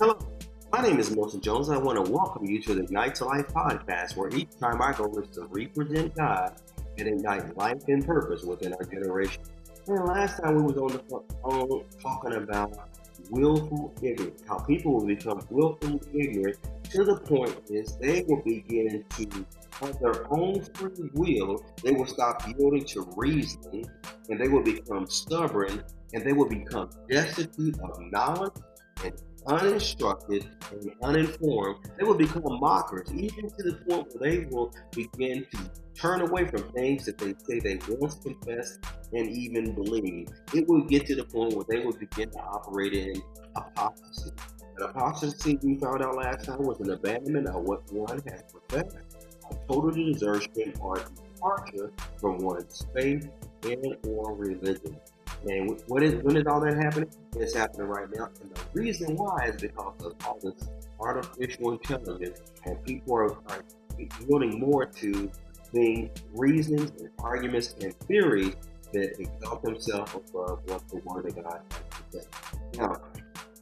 Hello, my name is Milton Jones, and I want to welcome you to the Ignite to Life podcast, where each time I go is to represent God and ignite life and purpose within our generation. And last time we was on the phone talking about willful ignorance, how people will become willfully ignorant to the point is they will begin to of their own free will, they will stop yielding to reasoning and they will become stubborn and they will become destitute of knowledge and uninstructed and uninformed. They will become mockers, even to the point where they will begin to turn away from things that they say they once confessed and even believed. It will get to the point where they will begin to operate in apostasy. An apostasy we found out last time was an abandonment of what one has professed a total desertion or departure from one's faith and or religion. And what is when is all that happening? It's happening right now. And the reason why is because of all this artificial intelligence and people are, are yielding more to being reasons and arguments and theories that exalt themselves above what the word of God has to say. Now,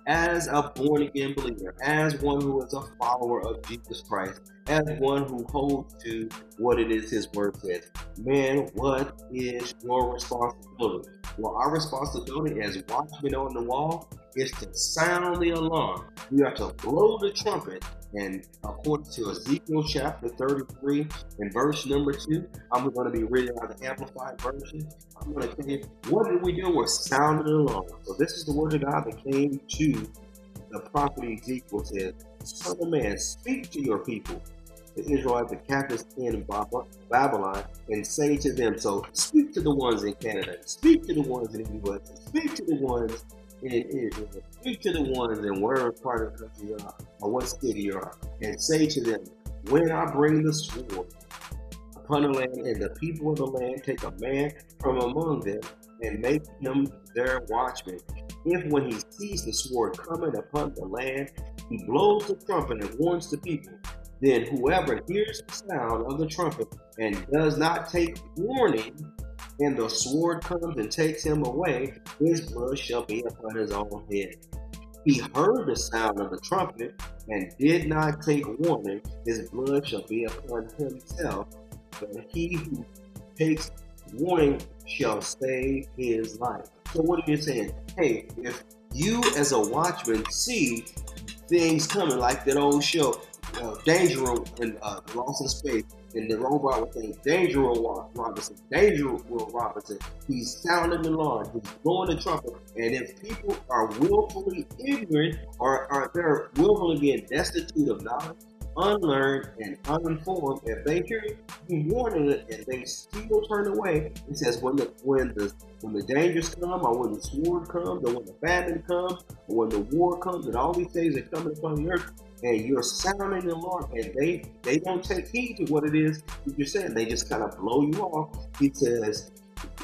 as a born again believer, as one who is a follower of Jesus Christ, as one who holds to what it is his word says. Man, what is your responsibility? Well, our responsibility as watchmen on the wall is to sound the alarm. You have to blow the trumpet. And according to Ezekiel chapter 33 and verse number 2, I'm going to be reading out the Amplified Version. I'm going to tell you, what did we do? We're sounding the alarm. So this is the word of God that came to the prophet Ezekiel says, Son of man, speak to your people the Israelites, the captives in Babylon, and say to them, so speak to the ones in Canada, speak to the ones in the US, speak to the ones in Israel, speak to the ones in wherever part of the country you are, or what city you are, and say to them, when I bring the sword upon the land, and the people of the land take a man from among them, and make him their watchman. If when he sees the sword coming upon the land, he blows the trumpet and warns the people, then whoever hears the sound of the trumpet and does not take warning, and the sword comes and takes him away, his blood shall be upon his own head. He heard the sound of the trumpet and did not take warning, his blood shall be upon himself. But he who takes warning shall save his life. So, what are you saying? Hey, if you as a watchman see things coming like that old show, uh, Danger in uh, Lost in Space, and the robot was saying, Danger Robinson, Danger Will Robinson. He's sounding the alarm, he's blowing the trumpet. And if people are willfully ignorant or are they're willfully being destitute of knowledge, unlearned and uninformed, if they hear you warning it and they still turn away, it says when the when the when the dangers come, or when the sword comes, or when the famine comes, or when the war comes, and all these things are coming upon the earth, and you're sounding the alarm, and they they don't take heed to what it is you're saying. They just kind of blow you off. He says,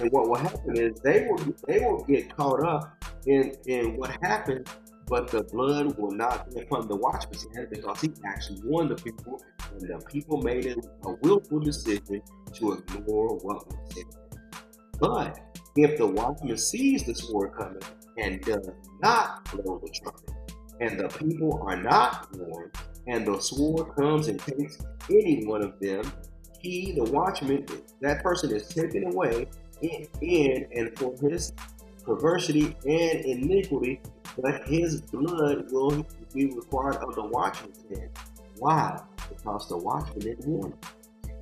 and what will happen is they will they will get caught up in in what happened but the blood will not be upon the watchman's hand because he actually warned the people, and the people made a willful decision to ignore what was said. But if the watchman sees the sword coming and does not blow the trumpet, and the people are not warned, and the sword comes and takes any one of them, he, the watchman, that person is taken away in, in and for his perversity and iniquity, but his blood will be required of the watchman's head. Why? Because the watchman didn't warn him.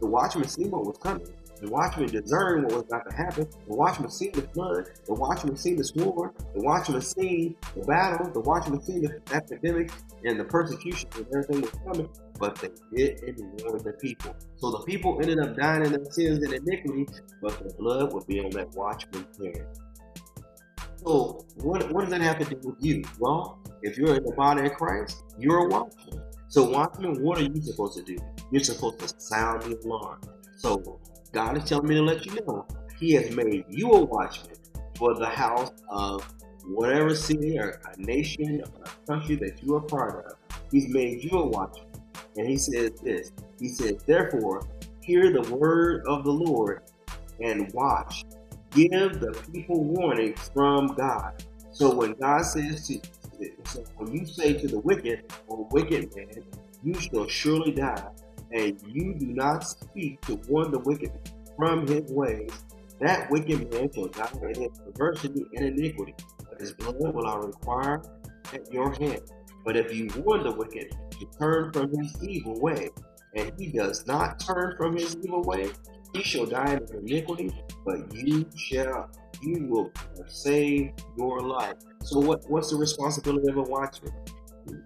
The watchman seen what was coming. The watchman discerned what was about to happen. The watchman seen the flood. The watchman seen the sword. The watchman seen the battle. The watchman seen the epidemic and the persecution and everything was coming. But they didn't warn the people. So the people ended up dying in their sins and iniquity, but the blood would be on that watchman's hand. So what, what does that have to do with you? Well, if you're in the body of Christ, you're a watchman. So watchman, what are you supposed to do? You're supposed to sound the alarm. So God is telling me to let you know He has made you a watchman for the house of whatever city or a nation or a country that you are part of. He's made you a watchman. And he says this. He says, therefore, hear the word of the Lord and watch give the people warning from God. So when God says to so when you say to the wicked or wicked man, you shall surely die, and you do not speak to warn the wicked from his ways, that wicked man shall die in his perversity and iniquity. But his blood will I require at your hand. But if you warn the wicked to turn from his evil way, and he does not turn from his evil way, he shall die in iniquity, but you shall, you will save your life. So what, what's the responsibility of a watchman?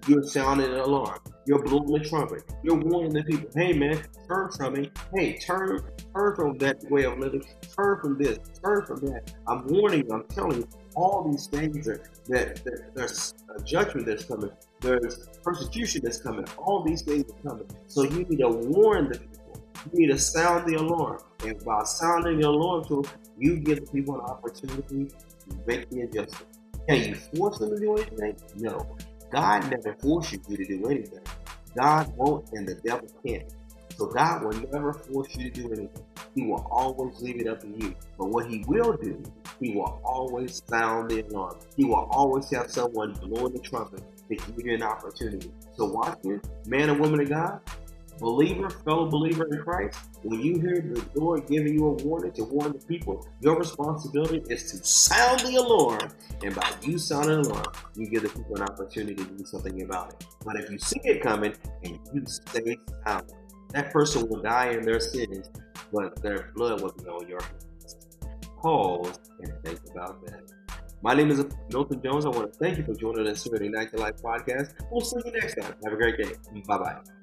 You're sounding an alarm. You're blowing the trumpet. You're warning the people, hey man, turn from me. Hey, turn, turn from that way of living. Turn from this. Turn from that. I'm warning you. I'm telling you, all these things that, that, that there's a judgment that's coming. There's persecution that's coming. All these things are coming. So you need to warn the people. You need to sound the alarm. And by sounding the alarm to you give the people an opportunity to make the adjustment. Can you force them to do anything? No. God never forces you to do anything. God won't and the devil can't. So God will never force you to do anything. He will always leave it up to you. But what he will do, he will always sound the alarm. He will always have someone blowing the trumpet to give you an opportunity. So watch it, man and woman of God, believer, fellow believer in Christ, when you hear the Lord giving you a warning to warn the people, your responsibility is to sound the alarm. And by you sounding the alarm, you give the people an opportunity to do something about it. But if you see it coming and you stay silent, that person will die in their sins, but their blood will be on your hands. Pause and think about that. My name is Milton Jones. I want to thank you for joining us here at the Ignite Your Life podcast. We'll see you next time. Have a great day. Bye bye.